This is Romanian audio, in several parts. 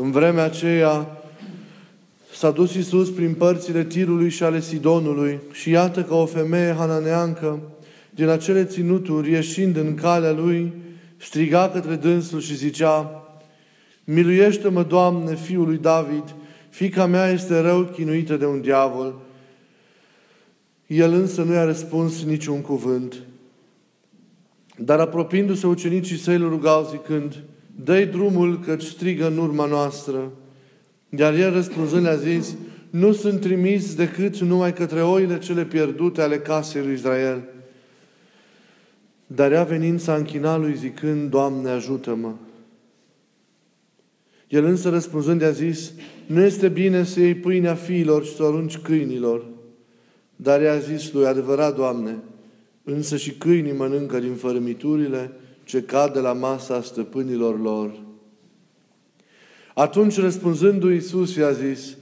În vremea aceea s-a dus Iisus prin părțile Tirului și ale Sidonului și iată că o femeie hananeancă din acele ținuturi, ieșind în calea lui, striga către dânsul și zicea, Miluiește-mă, Doamne, fiul lui David, fica mea este rău chinuită de un diavol. El însă nu i-a răspuns niciun cuvânt. Dar apropiindu-se ucenicii săi îl rugau zicând, dă drumul căci strigă în urma noastră. Iar el răspunzând a zis, nu sunt trimis decât numai către oile cele pierdute ale casei lui Israel. Dar ea venind s-a închinat lui zicând, Doamne, ajută-mă. El însă răspunzând a zis, nu este bine să iei pâinea fiilor și să o arunci câinilor. Dar i-a zis lui, adevărat, Doamne, însă și câinii mănâncă din fărâmiturile ce cad de la masa stăpânilor lor. Atunci răspunzându-i Iisus i-a zis,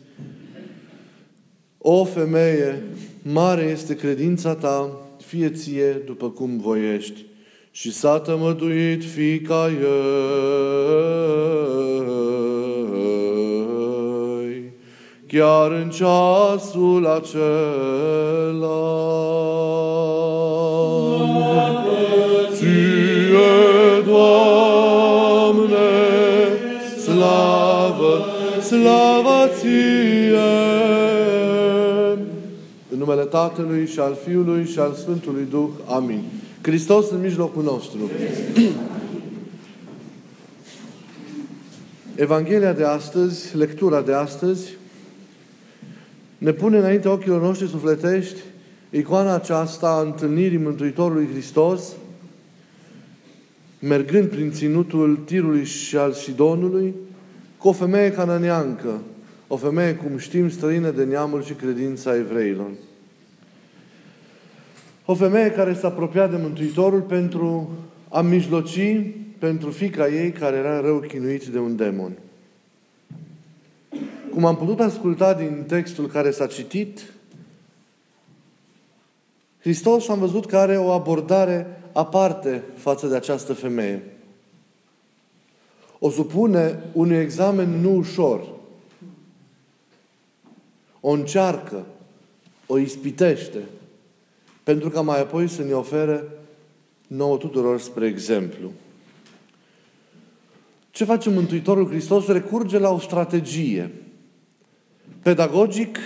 O femeie, mare este credința ta, fie ție după cum voiești. Și s-a tămăduit fica ei, chiar în ceasul acela. Slavă ție! În numele Tatălui și al Fiului și al Sfântului Duh. Amin. Hristos în mijlocul nostru. Evanghelia de astăzi, lectura de astăzi, ne pune înainte ochilor noștri sufletești icoana aceasta a întâlnirii Mântuitorului Hristos, mergând prin ținutul Tirului și al Sidonului, cu o femeie cananeancă, o femeie, cum știm, străină de neamul și credința evreilor. O femeie care s-a apropiat de Mântuitorul pentru a mijloci pentru fica ei care era rău chinuit de un demon. Cum am putut asculta din textul care s-a citit, Hristos am văzut că are o abordare aparte față de această femeie. O supune unui examen nu ușor. O încearcă, o ispitește, pentru ca mai apoi să ne ofere nouă tuturor spre exemplu. Ce face Mântuitorul Hristos? Recurge la o strategie. Pedagogic,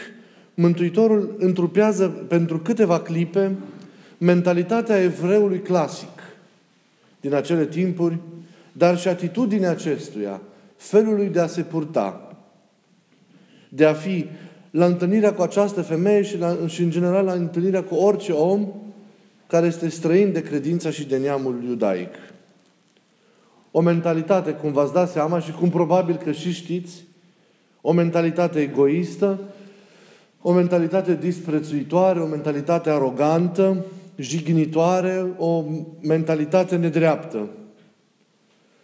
Mântuitorul întrupează pentru câteva clipe mentalitatea evreului clasic din acele timpuri, dar și atitudinea acestuia, felului de a se purta, de a fi la întâlnirea cu această femeie și, la, și în general la întâlnirea cu orice om care este străin de credința și de neamul iudaic. O mentalitate, cum v-ați dat seama și cum probabil că și știți, o mentalitate egoistă, o mentalitate disprețuitoare, o mentalitate arogantă, jignitoare, o mentalitate nedreaptă.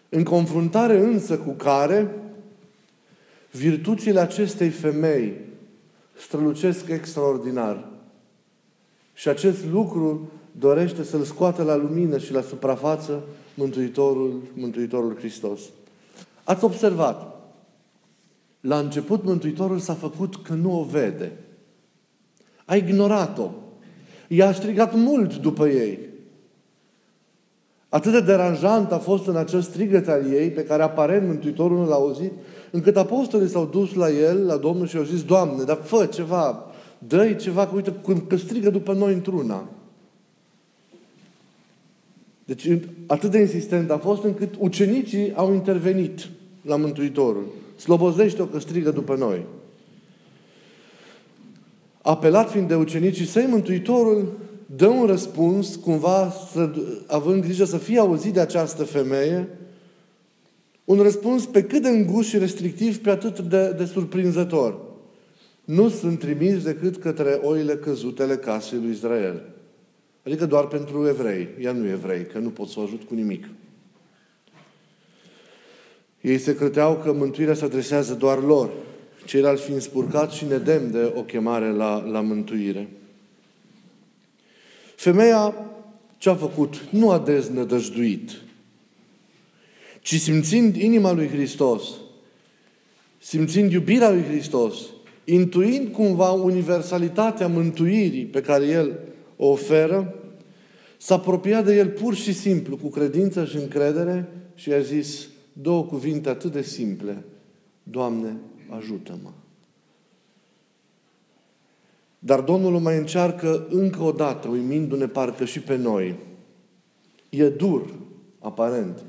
În confruntare însă cu care virtuțile acestei femei strălucesc extraordinar. Și acest lucru dorește să-L scoată la lumină și la suprafață Mântuitorul, Mântuitorul Hristos. Ați observat, la început Mântuitorul s-a făcut că nu o vede. A ignorat-o. I-a strigat mult după ei. Atât de deranjant a fost în acest strigăt al ei, pe care aparent Mântuitorul nu l-a auzit, încât apostolii s-au dus la el, la Domnul și au zis, Doamne, dar fă ceva, dă ceva, că uite, că strigă după noi într-una. Deci atât de insistent a fost încât ucenicii au intervenit la Mântuitorul. Slobozește-o că strigă după noi. Apelat fiind de ucenicii săi, Mântuitorul dă un răspuns, cumva să, având grijă să fie auzit de această femeie, un răspuns pe cât de îngust și restrictiv, pe atât de, de surprinzător. Nu sunt trimis decât către oile căzutele casei lui Israel. Adică doar pentru evrei. Ea nu e evrei, că nu pot să o ajut cu nimic. Ei se credeau că mântuirea se adresează doar lor, ceilalți fiind spurcați și nedemn de o chemare la, la mântuire. Femeia ce a făcut? Nu a deznădăjduit ci simțind inima lui Hristos, simțind iubirea lui Hristos, intuind cumva universalitatea mântuirii pe care El o oferă, s-a apropiat de El pur și simplu, cu credință și încredere și a zis două cuvinte atât de simple. Doamne, ajută-mă! Dar Domnul mai încearcă încă o dată, uimindu-ne parcă și pe noi. E dur, aparent.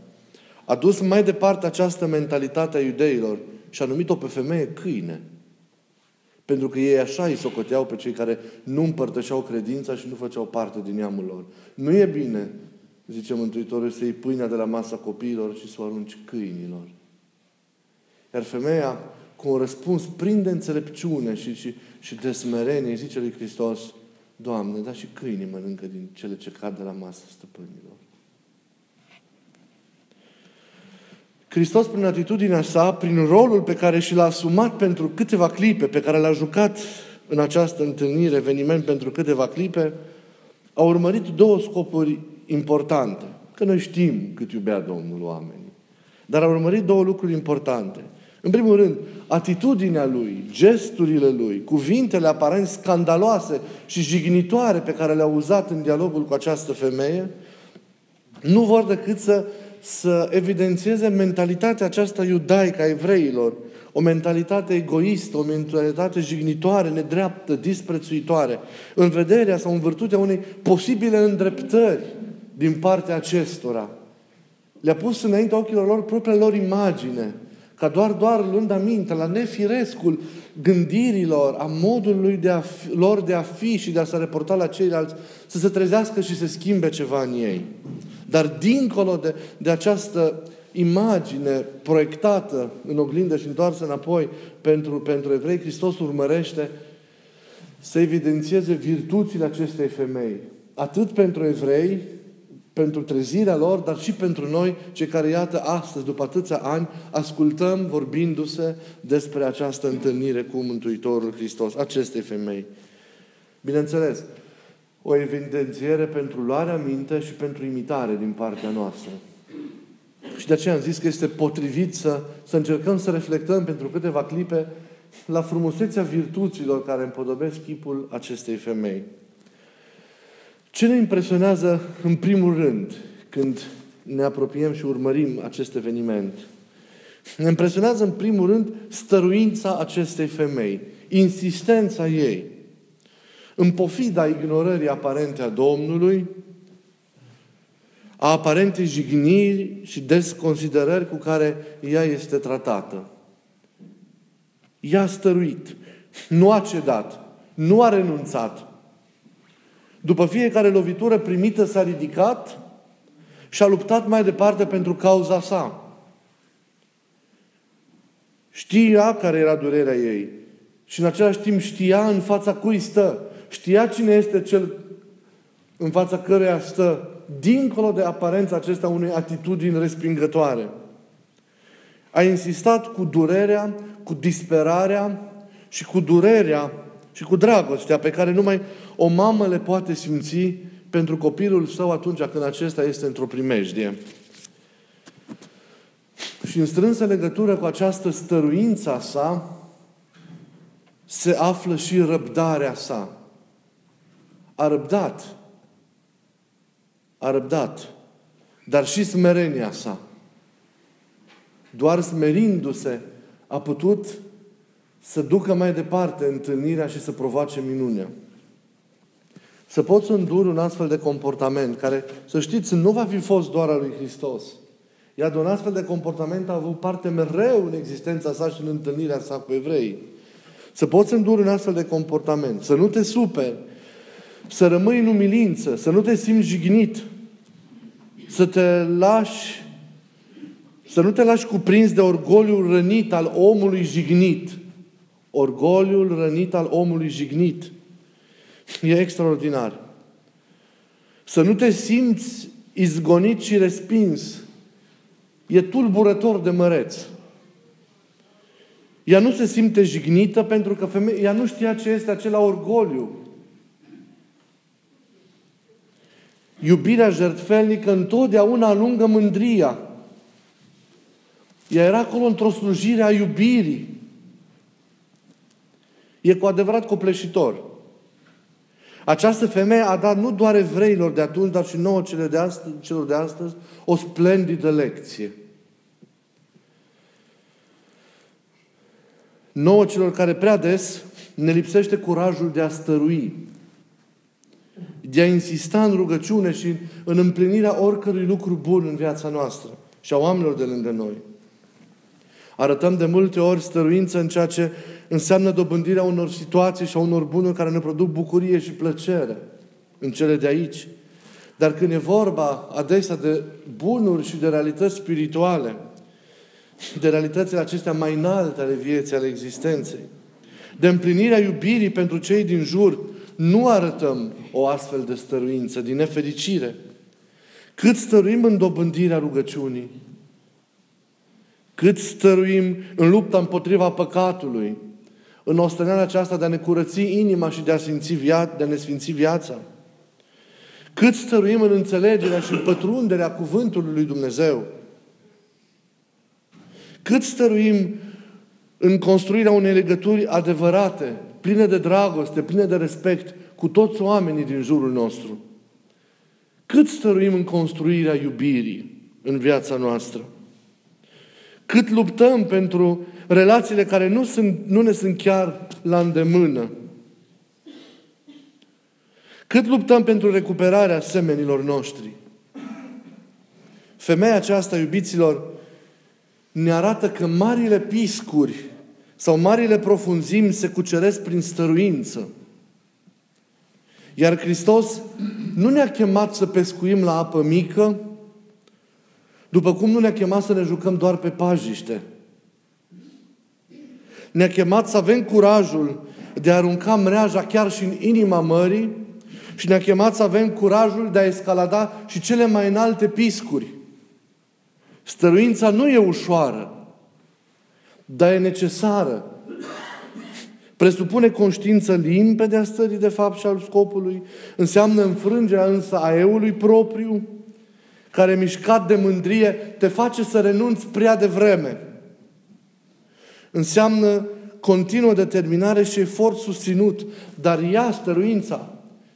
A dus mai departe această mentalitate a iudeilor și a numit-o pe femeie câine. Pentru că ei așa îi socoteau pe cei care nu împărtășeau credința și nu făceau parte din neamul lor. Nu e bine, zice Mântuitorul, să iei pâinea de la masa copiilor și să o arunci câinilor. Iar femeia, cu un răspuns plin de înțelepciune și, și, și de smerenie, zice lui Hristos, Doamne, dar și câinii mănâncă din cele ce cad de la masa stăpânilor. Hristos, prin atitudinea sa, prin rolul pe care și l-a asumat pentru câteva clipe, pe care l-a jucat în această întâlnire, eveniment pentru câteva clipe, a urmărit două scopuri importante. Că noi știm cât iubea Domnul oamenii. Dar a urmărit două lucruri importante. În primul rând, atitudinea lui, gesturile lui, cuvintele aparent scandaloase și jignitoare pe care le-a uzat în dialogul cu această femeie, nu vor decât să să evidențieze mentalitatea aceasta iudaică a evreilor, o mentalitate egoistă, o mentalitate jignitoare, nedreaptă, disprețuitoare, în vederea sau în virtutea unei posibile îndreptări din partea acestora. Le-a pus înainte ochilor lor propria lor imagine, ca doar, doar luând aminte la nefirescul gândirilor, a modului de a fi, lor de a fi și de a se reporta la ceilalți, să se trezească și să schimbe ceva în ei. Dar dincolo de, de această imagine proiectată în oglindă și întoarsă înapoi pentru, pentru evrei, Hristos urmărește să evidențieze virtuțile acestei femei. Atât pentru evrei, pentru trezirea lor, dar și pentru noi, cei care, iată, astăzi, după atâția ani, ascultăm vorbindu-se despre această întâlnire cu Mântuitorul Hristos, acestei femei. Bineînțeles, o evidențiere pentru luarea minte și pentru imitare din partea noastră. Și de aceea am zis că este potrivit să, să încercăm să reflectăm pentru câteva clipe la frumusețea virtuților care împodobesc chipul acestei femei. Ce ne impresionează în primul rând când ne apropiem și urmărim acest eveniment? Ne impresionează în primul rând stăruința acestei femei, insistența ei. În pofida ignorării aparente a Domnului, a aparente jigniri și desconsiderări cu care ea este tratată. Ea a stăruit, nu a cedat, nu a renunțat. După fiecare lovitură primită s-a ridicat și a luptat mai departe pentru cauza sa. Știa care era durerea ei și în același timp știa în fața cui stă știa cine este cel în fața căruia stă, dincolo de aparența acesta unei atitudini respingătoare. A insistat cu durerea, cu disperarea și cu durerea și cu dragostea pe care numai o mamă le poate simți pentru copilul său atunci când acesta este într-o primejdie. Și în strânsă legătură cu această stăruință a sa, se află și răbdarea sa a răbdat. A răbdat. Dar și smerenia sa. Doar smerindu-se a putut să ducă mai departe întâlnirea și să provoace minunea. Să poți înduri un astfel de comportament, care, să știți, nu va fi fost doar al lui Hristos. Iar de un astfel de comportament a avut parte mereu în existența sa și în întâlnirea sa cu evrei. Să poți înduri un astfel de comportament, să nu te superi, să rămâi în umilință, să nu te simți jignit, să te lași, să nu te lași cuprins de orgoliul rănit al omului jignit. Orgoliul rănit al omului jignit. E extraordinar. Să nu te simți izgonit și respins. E tulburător de măreț. Ea nu se simte jignită pentru că femeia, ea nu știa ce este acela orgoliu. Iubirea jertfelnică întotdeauna alungă mândria. Ea era acolo într-o slujire a iubirii. E cu adevărat copleșitor. Această femeie a dat nu doar evreilor de atunci, dar și nouă cele de astăzi, celor de astăzi, o splendidă lecție. Nouă celor care prea des ne lipsește curajul de a stărui, de a insista în rugăciune și în împlinirea oricărui lucru bun în viața noastră și a oamenilor de lângă noi. Arătăm de multe ori stăruință în ceea ce înseamnă dobândirea unor situații și a unor bunuri care ne produc bucurie și plăcere în cele de aici. Dar când e vorba adesea de bunuri și de realități spirituale, de realitățile acestea mai înalte ale vieții, ale existenței, de împlinirea iubirii pentru cei din jur, nu arătăm o astfel de stăruință, din nefericire. Cât stăruim în dobândirea rugăciunii, cât stăruim în lupta împotriva păcatului, în ostenarea aceasta de a ne curăți inima și de a, sfinți via- de a ne sfinți viața. Cât stăruim în înțelegerea și în pătrunderea cuvântului lui Dumnezeu. Cât stăruim în construirea unei legături adevărate, pline de dragoste, pline de respect cu toți oamenii din jurul nostru. Cât stăruim în construirea iubirii în viața noastră. Cât luptăm pentru relațiile care nu, sunt, nu ne sunt chiar la îndemână. Cât luptăm pentru recuperarea semenilor noștri. Femeia aceasta, iubiților, ne arată că marile piscuri sau marile profunzimi se cuceresc prin stăruință. Iar Hristos nu ne-a chemat să pescuim la apă mică, după cum nu ne-a chemat să ne jucăm doar pe pajiște. Ne-a chemat să avem curajul de a arunca mreaja chiar și în inima mării și ne-a chemat să avem curajul de a escalada și cele mai înalte piscuri. Stăruința nu e ușoară, dar e necesară. Presupune conștiință limpede a stării de fapt și al scopului, înseamnă înfrângerea însă a eului propriu, care mișcat de mândrie te face să renunți prea devreme. Înseamnă continuă determinare și efort susținut, dar ea, stăruința,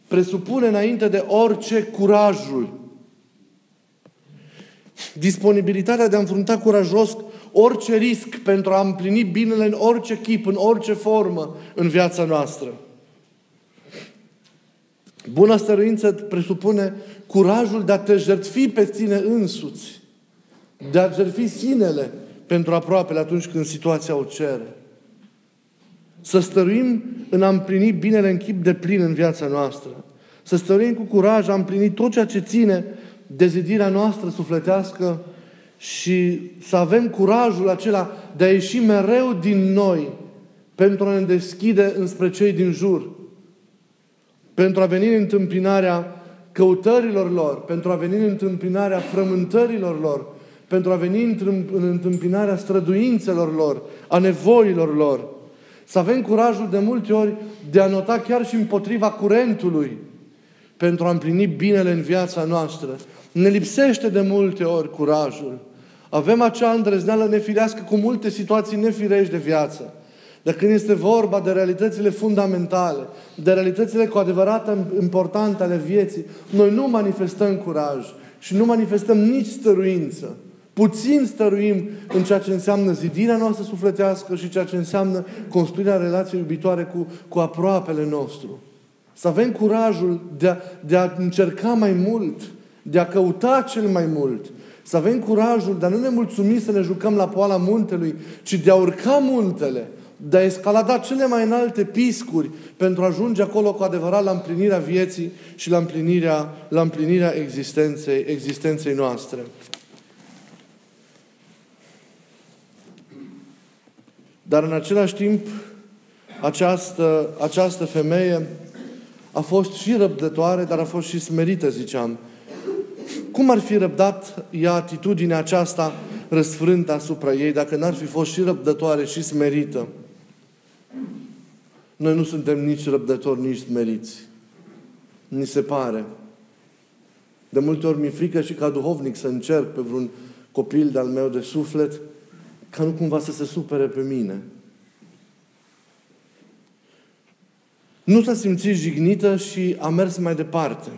presupune înainte de orice curajul. Disponibilitatea de a înfrunta curajos orice risc pentru a împlini binele în orice chip, în orice formă în viața noastră. Buna stăruință presupune curajul de a te jertfi pe tine însuți, de a jertfi sinele pentru aproapele atunci când situația o cere. Să stăruim în a împlini binele în chip de plin în viața noastră. Să stăruim cu curaj a împlini tot ceea ce ține de zidirea noastră sufletească și să avem curajul acela de a ieși mereu din noi pentru a ne deschide înspre cei din jur, pentru a veni în întâmpinarea căutărilor lor, pentru a veni în întâmpinarea frământărilor lor, pentru a veni în întâmpinarea străduințelor lor, a nevoilor lor. Să avem curajul de multe ori de a nota chiar și împotriva curentului pentru a împlini binele în viața noastră. Ne lipsește de multe ori curajul. Avem acea îndrăzneală nefirească cu multe situații nefirești de viață. Dar când este vorba de realitățile fundamentale, de realitățile cu adevărat importante ale vieții, noi nu manifestăm curaj și nu manifestăm nici stăruință. Puțin stăruim în ceea ce înseamnă zidirea noastră sufletească și ceea ce înseamnă construirea relației iubitoare cu, cu aproapele nostru. Să avem curajul de a, de a încerca mai mult, de a căuta cel mai mult, să avem curajul de a nu ne mulțumi să ne jucăm la poala muntelui, ci de a urca muntele, de a escalada cele mai înalte piscuri pentru a ajunge acolo cu adevărat la împlinirea vieții și la împlinirea, la împlinirea existenței, existenței noastre. Dar în același timp, această, această femeie a fost și răbdătoare, dar a fost și smerită, ziceam. Cum ar fi răbdat ea atitudinea aceasta răsfrântă asupra ei, dacă n-ar fi fost și răbdătoare și smerită? Noi nu suntem nici răbdători, nici smeriți. Ni se pare. De multe ori mi-e frică și ca duhovnic să încerc pe vreun copil de-al meu de suflet ca nu cumva să se supere pe mine. nu s-a simțit jignită și a mers mai departe.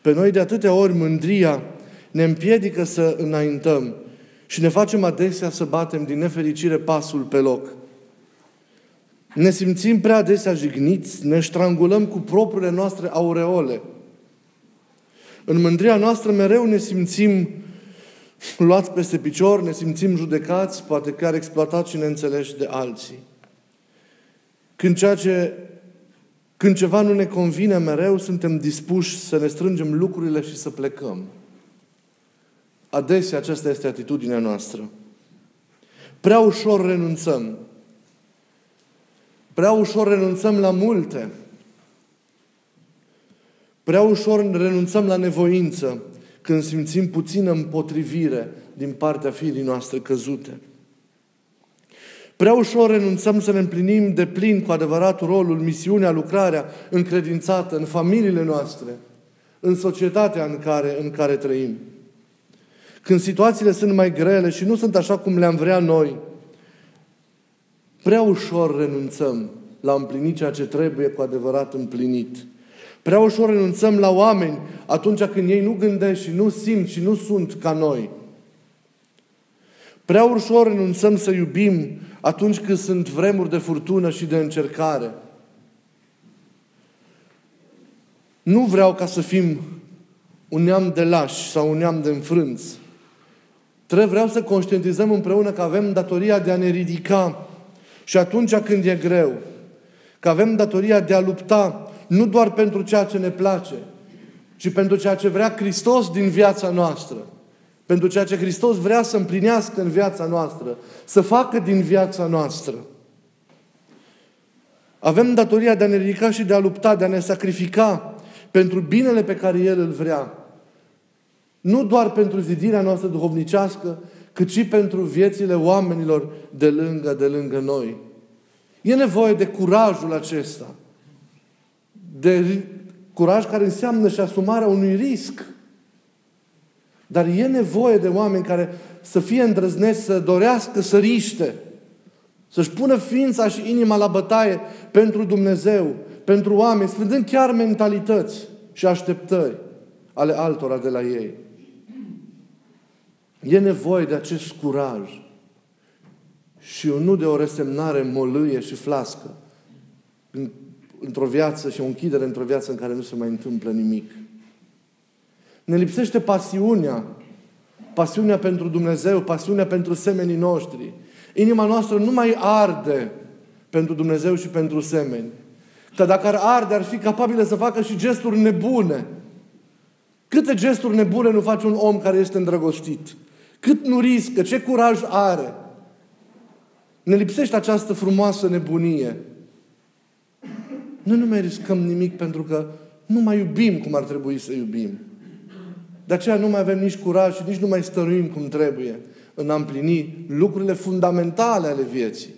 Pe noi de atâtea ori mândria ne împiedică să înaintăm și ne facem adesea să batem din nefericire pasul pe loc. Ne simțim prea adesea jigniți, ne strangulăm cu propriile noastre aureole. În mândria noastră mereu ne simțim luați peste picior, ne simțim judecați, poate chiar exploatați și neînțeleși de alții. Când, ceea ce, când ceva nu ne convine mereu, suntem dispuși să ne strângem lucrurile și să plecăm. Adesea aceasta este atitudinea noastră. Prea ușor renunțăm. Prea ușor renunțăm la multe. Prea ușor renunțăm la nevoință când simțim puțină împotrivire din partea firii noastre căzute. Prea ușor renunțăm să ne împlinim de plin cu adevărat rolul, misiunea, lucrarea încredințată în familiile noastre, în societatea în care, în care trăim. Când situațiile sunt mai grele și nu sunt așa cum le-am vrea noi, prea ușor renunțăm la împlinit ceea ce trebuie cu adevărat împlinit. Prea ușor renunțăm la oameni atunci când ei nu gândesc și nu simt și nu sunt ca noi. Prea ușor renunțăm să iubim atunci când sunt vremuri de furtună și de încercare. Nu vreau ca să fim un neam de lași sau un neam de înfrânți. Trebuie vreau să conștientizăm împreună că avem datoria de a ne ridica și atunci când e greu, că avem datoria de a lupta nu doar pentru ceea ce ne place, ci pentru ceea ce vrea Hristos din viața noastră. Pentru ceea ce Hristos vrea să împlinească în viața noastră, să facă din viața noastră. Avem datoria de a ne ridica și de a lupta, de a ne sacrifica pentru binele pe care El îl vrea. Nu doar pentru zidirea noastră duhovnicească, cât și pentru viețile oamenilor de lângă, de lângă noi. E nevoie de curajul acesta. De curaj care înseamnă și asumarea unui risc. Dar e nevoie de oameni care să fie îndrăzneți, să dorească să riște, să-și pună ființa și inima la bătaie pentru Dumnezeu, pentru oameni, sfântând chiar mentalități și așteptări ale altora de la ei. E nevoie de acest curaj și nu de o resemnare molâie și flască într-o viață și o închidere într-o viață în care nu se mai întâmplă nimic. Ne lipsește pasiunea, pasiunea pentru Dumnezeu, pasiunea pentru semenii noștri. Inima noastră nu mai arde pentru Dumnezeu și pentru semeni. Că dacă ar arde, ar fi capabilă să facă și gesturi nebune. Câte gesturi nebune nu face un om care este îndrăgostit? Cât nu riscă, ce curaj are. Ne lipsește această frumoasă nebunie. Noi nu mai riscăm nimic pentru că nu mai iubim cum ar trebui să iubim. De aceea nu mai avem nici curaj și nici nu mai stăruim cum trebuie în a împlini lucrurile fundamentale ale vieții.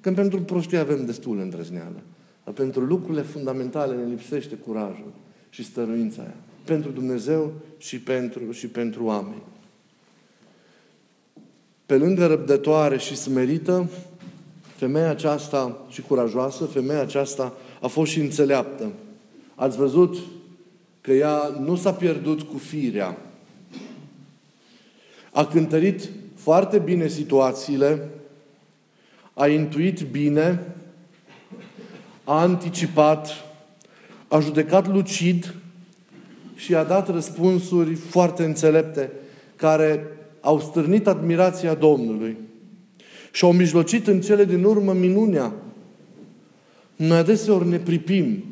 Când pentru prostie avem destul îndrăzneală. Dar pentru lucrurile fundamentale ne lipsește curajul și stăruința aia. Pentru Dumnezeu și pentru, și pentru oameni pe lângă răbdătoare și smerită, femeia aceasta și curajoasă, femeia aceasta a fost și înțeleaptă. Ați văzut că ea nu s-a pierdut cu firea. A cântărit foarte bine situațiile, a intuit bine, a anticipat, a judecat lucid și a dat răspunsuri foarte înțelepte, care au stârnit admirația Domnului și au mijlocit în cele din urmă minunea. Noi adeseori ne pripim.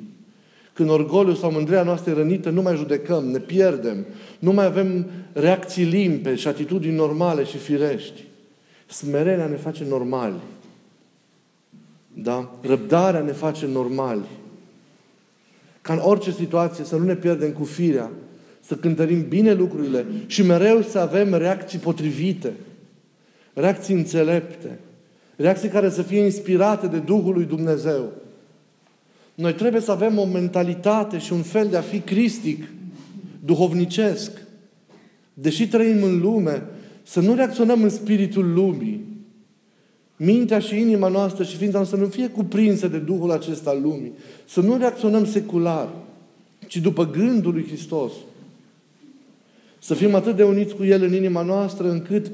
Când orgoliul sau mândria noastră e rănită, nu mai judecăm, ne pierdem. Nu mai avem reacții limpe și atitudini normale și firești. Smerenia ne face normali. Da? Răbdarea ne face normali. Ca în orice situație să nu ne pierdem cu firea, să cântărim bine lucrurile și mereu să avem reacții potrivite, reacții înțelepte, reacții care să fie inspirate de Duhul lui Dumnezeu. Noi trebuie să avem o mentalitate și un fel de a fi cristic, duhovnicesc. Deși trăim în lume, să nu reacționăm în spiritul lumii. mintea și inima noastră și ființa noastră să nu fie cuprinse de Duhul acesta al lumii. Să nu reacționăm secular, ci după gândul lui Hristos. Să fim atât de uniți cu El în inima noastră încât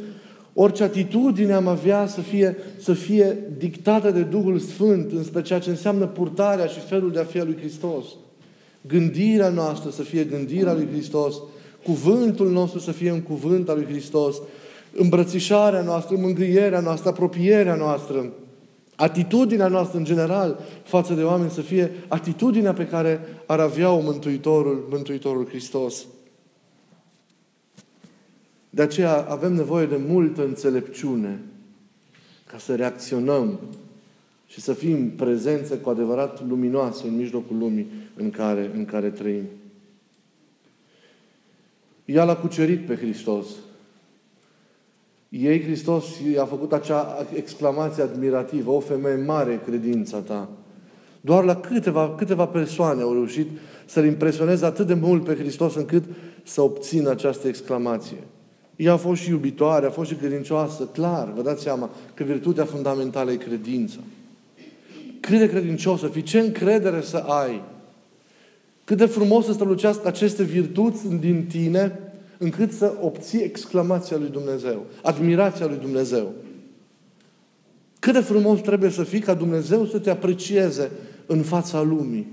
orice atitudine am avea să fie, să fie dictată de Duhul Sfânt, înspre ceea ce înseamnă purtarea și felul de a fi al lui Hristos. Gândirea noastră să fie gândirea lui Hristos, cuvântul nostru să fie un cuvânt al lui Hristos, îmbrățișarea noastră, mângâierea noastră, apropierea noastră, atitudinea noastră în general față de oameni să fie atitudinea pe care ar avea-o Mântuitorul, Mântuitorul Hristos. De aceea avem nevoie de multă înțelepciune ca să reacționăm și să fim prezență cu adevărat luminoasă în mijlocul lumii în care, în care trăim. Ea l-a cucerit pe Hristos. Ei, Hristos, i-a făcut acea exclamație admirativă, o femeie mare credința ta. Doar la câteva, câteva persoane au reușit să-L impresioneze atât de mult pe Hristos încât să obțină această exclamație. Ea a fost și iubitoare, a fost și credincioasă, clar, vă dați seama că virtutea fundamentală e credința. Cât de credincios să fii, ce încredere să ai. Cât de frumos să strălucească aceste virtuți din tine, încât să obții exclamația lui Dumnezeu, admirația lui Dumnezeu. Cât de frumos trebuie să fii ca Dumnezeu să te aprecieze în fața lumii.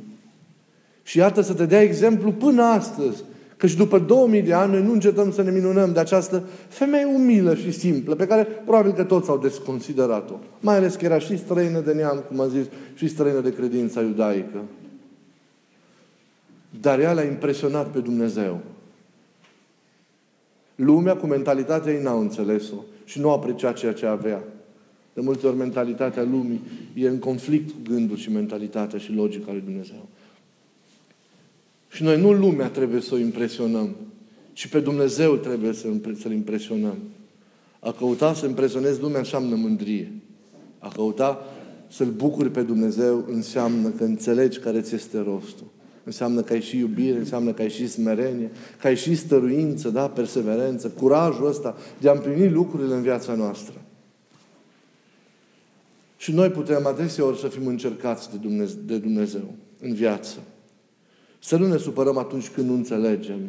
Și iată să te dea exemplu până astăzi Că și după 2000 de ani noi nu încetăm să ne minunăm de această femeie umilă și simplă, pe care probabil că toți au desconsiderat-o. Mai ales că era și străină de neam, cum am zis, și străină de credința iudaică. Dar ea l-a impresionat pe Dumnezeu. Lumea cu mentalitatea ei n-au înțeles-o și nu aprecia ceea ce avea. De multe ori mentalitatea lumii e în conflict cu gândul și mentalitatea și logica lui Dumnezeu. Și noi nu lumea trebuie să o impresionăm, ci pe Dumnezeu trebuie să-L impresionăm. A căuta să impresionezi lumea înseamnă mândrie. A căuta să-L bucuri pe Dumnezeu înseamnă că înțelegi care ți este rostul. Înseamnă că ai și iubire, înseamnă că ai și smerenie, că ai și stăruință, da, perseverență, curajul ăsta de a împlini lucrurile în viața noastră. Și noi putem adeseori să fim încercați de Dumnezeu, de Dumnezeu în viață. Să nu ne supărăm atunci când nu înțelegem.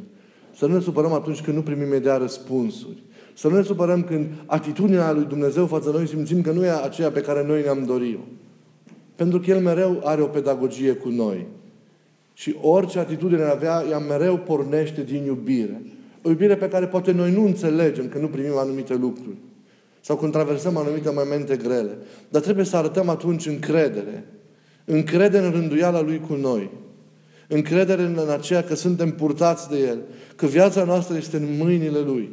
Să nu ne supărăm atunci când nu primim imediat răspunsuri. Să nu ne supărăm când atitudinea lui Dumnezeu față de noi simțim că nu e aceea pe care noi ne-am dorit-o. Pentru că El mereu are o pedagogie cu noi. Și orice atitudine avea, ea mereu pornește din iubire. O iubire pe care poate noi nu înțelegem când nu primim anumite lucruri. Sau când traversăm anumite momente grele. Dar trebuie să arătăm atunci încredere. Încredere în rânduiala Lui cu noi. Încredere în aceea că suntem purtați de El, că viața noastră este în mâinile Lui.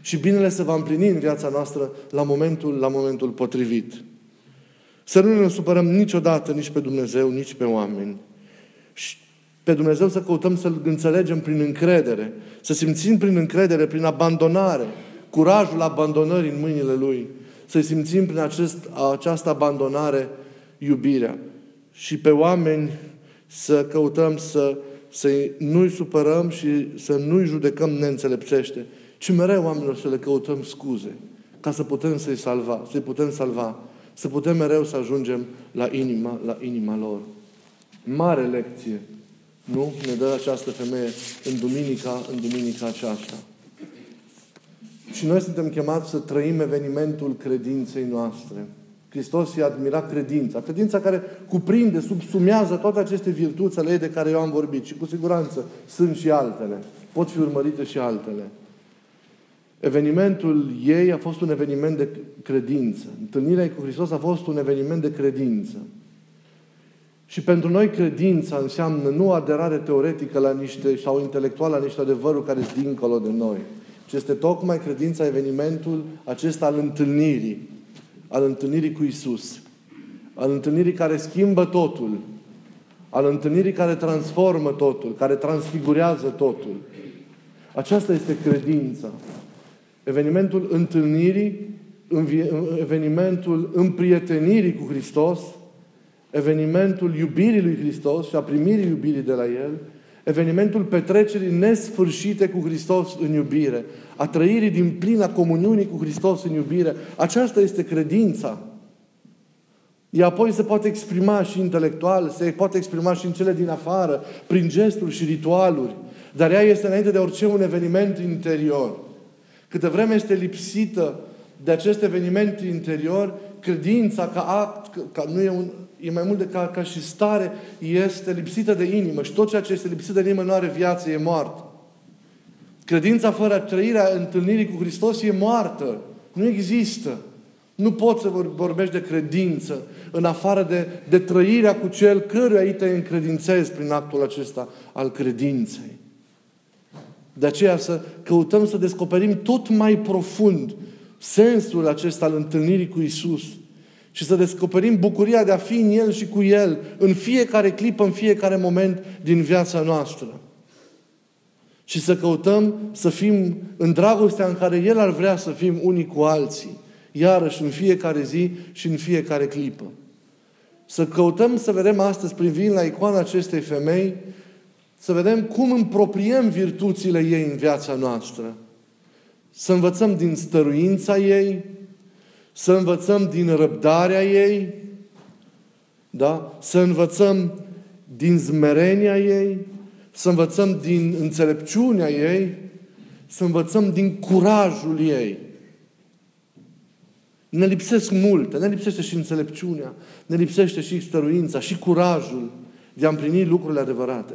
Și binele se va împlini în viața noastră la momentul, la momentul potrivit. Să nu ne supărăm niciodată nici pe Dumnezeu, nici pe oameni. Și pe Dumnezeu să căutăm să-L înțelegem prin încredere, să simțim prin încredere, prin abandonare, curajul abandonării în mâinile Lui, să simțim prin acest, această abandonare iubirea. Și pe oameni să căutăm să, să nu-i supărăm și să nu-i judecăm neînțelepțește, ci mereu oamenilor să le căutăm scuze ca să putem să-i salva, să-i putem salva, să putem mereu să ajungem la inima, la inima lor. Mare lecție, nu? Ne dă această femeie în duminica, în duminica aceasta. Și noi suntem chemați să trăim evenimentul credinței noastre. Hristos i-a admirat credința. Credința care cuprinde, subsumează toate aceste virtuți ale ei de care eu am vorbit. Și cu siguranță sunt și altele. Pot fi urmărite și altele. Evenimentul ei a fost un eveniment de credință. Întâlnirea cu Hristos a fost un eveniment de credință. Și pentru noi credința înseamnă nu aderare teoretică la niște, sau intelectuală la niște adevăruri care sunt dincolo de noi, ci este tocmai credința, evenimentul acesta al întâlnirii al întâlnirii cu Isus, al întâlnirii care schimbă totul, al întâlnirii care transformă totul, care transfigurează totul. Aceasta este credința. Evenimentul întâlnirii, evenimentul împrietenirii cu Hristos, evenimentul iubirii lui Hristos și a primirii iubirii de la El, Evenimentul petrecerii nesfârșite cu Hristos în iubire, a trăirii din plina comuniunii cu Hristos în iubire. Aceasta este credința. Ea apoi se poate exprima și intelectual, se poate exprima și în cele din afară, prin gesturi și ritualuri. Dar ea este înainte de orice un eveniment interior. Câte vreme este lipsită de acest eveniment interior, credința ca act, ca, nu e, un, e mai mult de ca, ca și stare, este lipsită de inimă. Și tot ceea ce este lipsit de inimă nu are viață, e moartă. Credința fără trăirea întâlnirii cu Hristos e moartă. Nu există. Nu poți să vorbești de credință în afară de, de trăirea cu Cel căruia îi te încredințezi prin actul acesta al credinței. De aceea să căutăm să descoperim tot mai profund sensul acesta al întâlnirii cu Isus și să descoperim bucuria de a fi în El și cu El în fiecare clipă, în fiecare moment din viața noastră. Și să căutăm să fim în dragostea în care El ar vrea să fim unii cu alții, iarăși în fiecare zi și în fiecare clipă. Să căutăm să vedem astăzi, privind la icoana acestei femei, să vedem cum împropriem virtuțile ei în viața noastră. Să învățăm din stăruința ei, să învățăm din răbdarea ei, da? să învățăm din zmerenia ei, să învățăm din înțelepciunea ei, să învățăm din curajul ei. Ne lipsesc multe, ne lipsește și înțelepciunea, ne lipsește și stăruința, și curajul de a împlini lucrurile adevărate.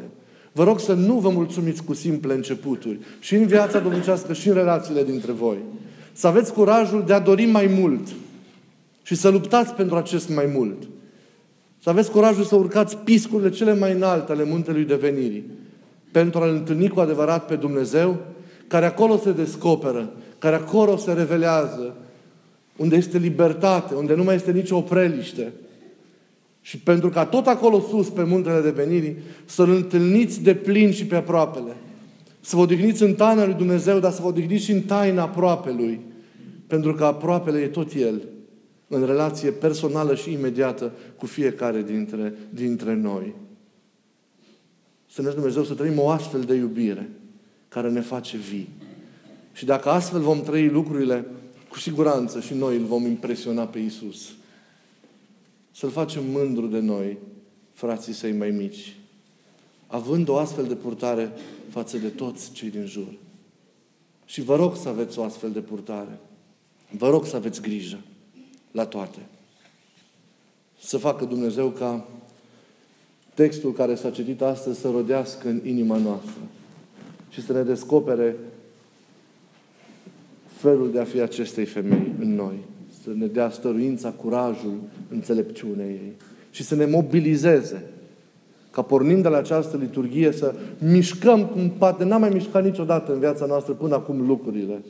Vă rog să nu vă mulțumiți cu simple începuturi, și în viața domnicească, și în relațiile dintre voi. Să aveți curajul de a dori mai mult și să luptați pentru acest mai mult. Să aveți curajul să urcați piscurile cele mai înalte ale muntelui devenirii pentru a-L întâlni cu adevărat pe Dumnezeu, care acolo se descoperă, care acolo se revelează, unde este libertate, unde nu mai este nicio opreliște. Și pentru ca tot acolo sus, pe muntele de venirii, să-L întâlniți de plin și pe aproapele. Să vă odihniți în taina lui Dumnezeu, dar să vă odihniți și în taina aproapelui. Pentru că aproapele e tot El, în relație personală și imediată cu fiecare dintre, dintre noi. Să ne Dumnezeu să trăim o astfel de iubire care ne face vii. Și dacă astfel vom trăi lucrurile, cu siguranță și noi îl vom impresiona pe Isus. Să-L facem mândru de noi, frații săi mai mici, având o astfel de purtare față de toți cei din jur. Și vă rog să aveți o astfel de purtare. Vă rog să aveți grijă la toate. Să facă Dumnezeu ca textul care s-a citit astăzi să rodească în inima noastră și să ne descopere felul de a fi acestei femei în noi. Să ne dea stăruința, curajul, înțelepciunea ei. Și să ne mobilizeze ca pornind de la această liturghie să mișcăm cum poate n-am mai mișcat niciodată în viața noastră până acum lucrurile.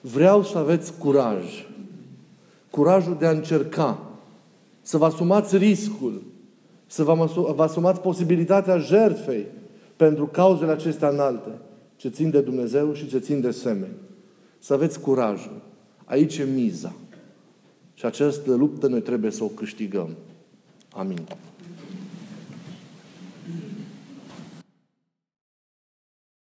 Vreau să aveți curaj. Curajul de a încerca. Să vă asumați riscul să vă asumați posibilitatea jertfei pentru cauzele acestea înalte, ce țin de Dumnezeu și ce țin de semeni. Să aveți curajul. Aici e miza. Și această luptă noi trebuie să o câștigăm. Amin.